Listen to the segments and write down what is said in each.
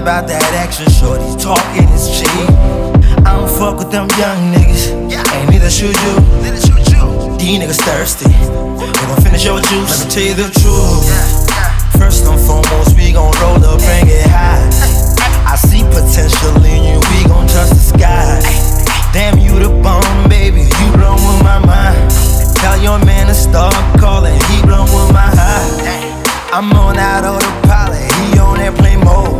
About that action, shorty talking is cheap. I don't fuck with them young niggas, ain't neither should you. These niggas thirsty, they gon' finish your juice. Let me tell you the truth. First and foremost, we gon' roll up, bring it high. I see potential in you, we gon' touch the sky. Damn, you the bomb, baby, you blown with my mind. Tell your man to stop calling, he blow with my heart. I'm on autopilot, he on airplane mode.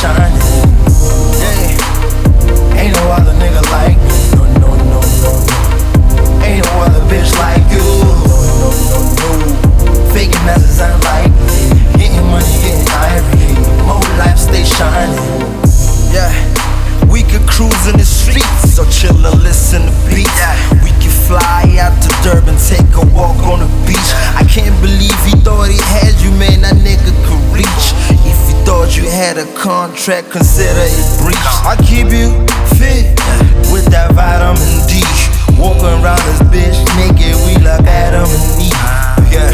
Shining. Yeah. Ain't no other nigga like me. No, no, no, no, no. Ain't no other bitch like you. No, no, no, no. Faking as is unlikely. Getting money, getting ivory. More life, stay shining. Yeah. We could cruise in the streets or chill or listen to beats. We could fly out to Durban, take a walk on the beach. Had a contract, consider it breach. I keep you fit with that vitamin D. Walking around this bitch naked, we like Adam and Eve. Yeah,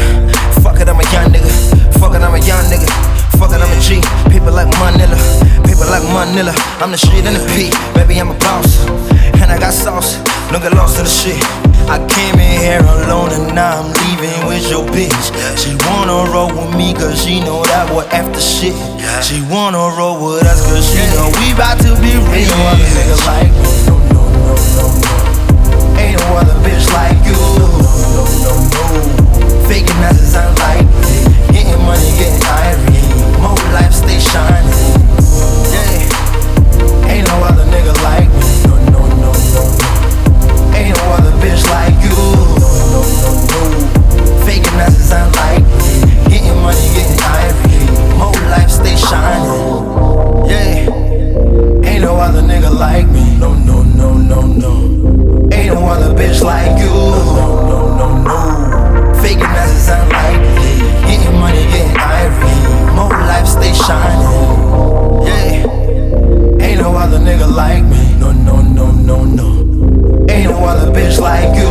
fuck it, I'm a young nigga. Fuck it, I'm a young nigga. Fuck it, I'm a G. People like Manila. People like Manila. I'm the shit in the P. Baby, I'm a boss. And I got sauce. Don't get lost in the shit. I came here alone and now I'm leaving with your bitch. She wanna roll with me cause she know that we're after shit. She wanna roll with us cause she know we bout to be real. Nigga like bitch like you.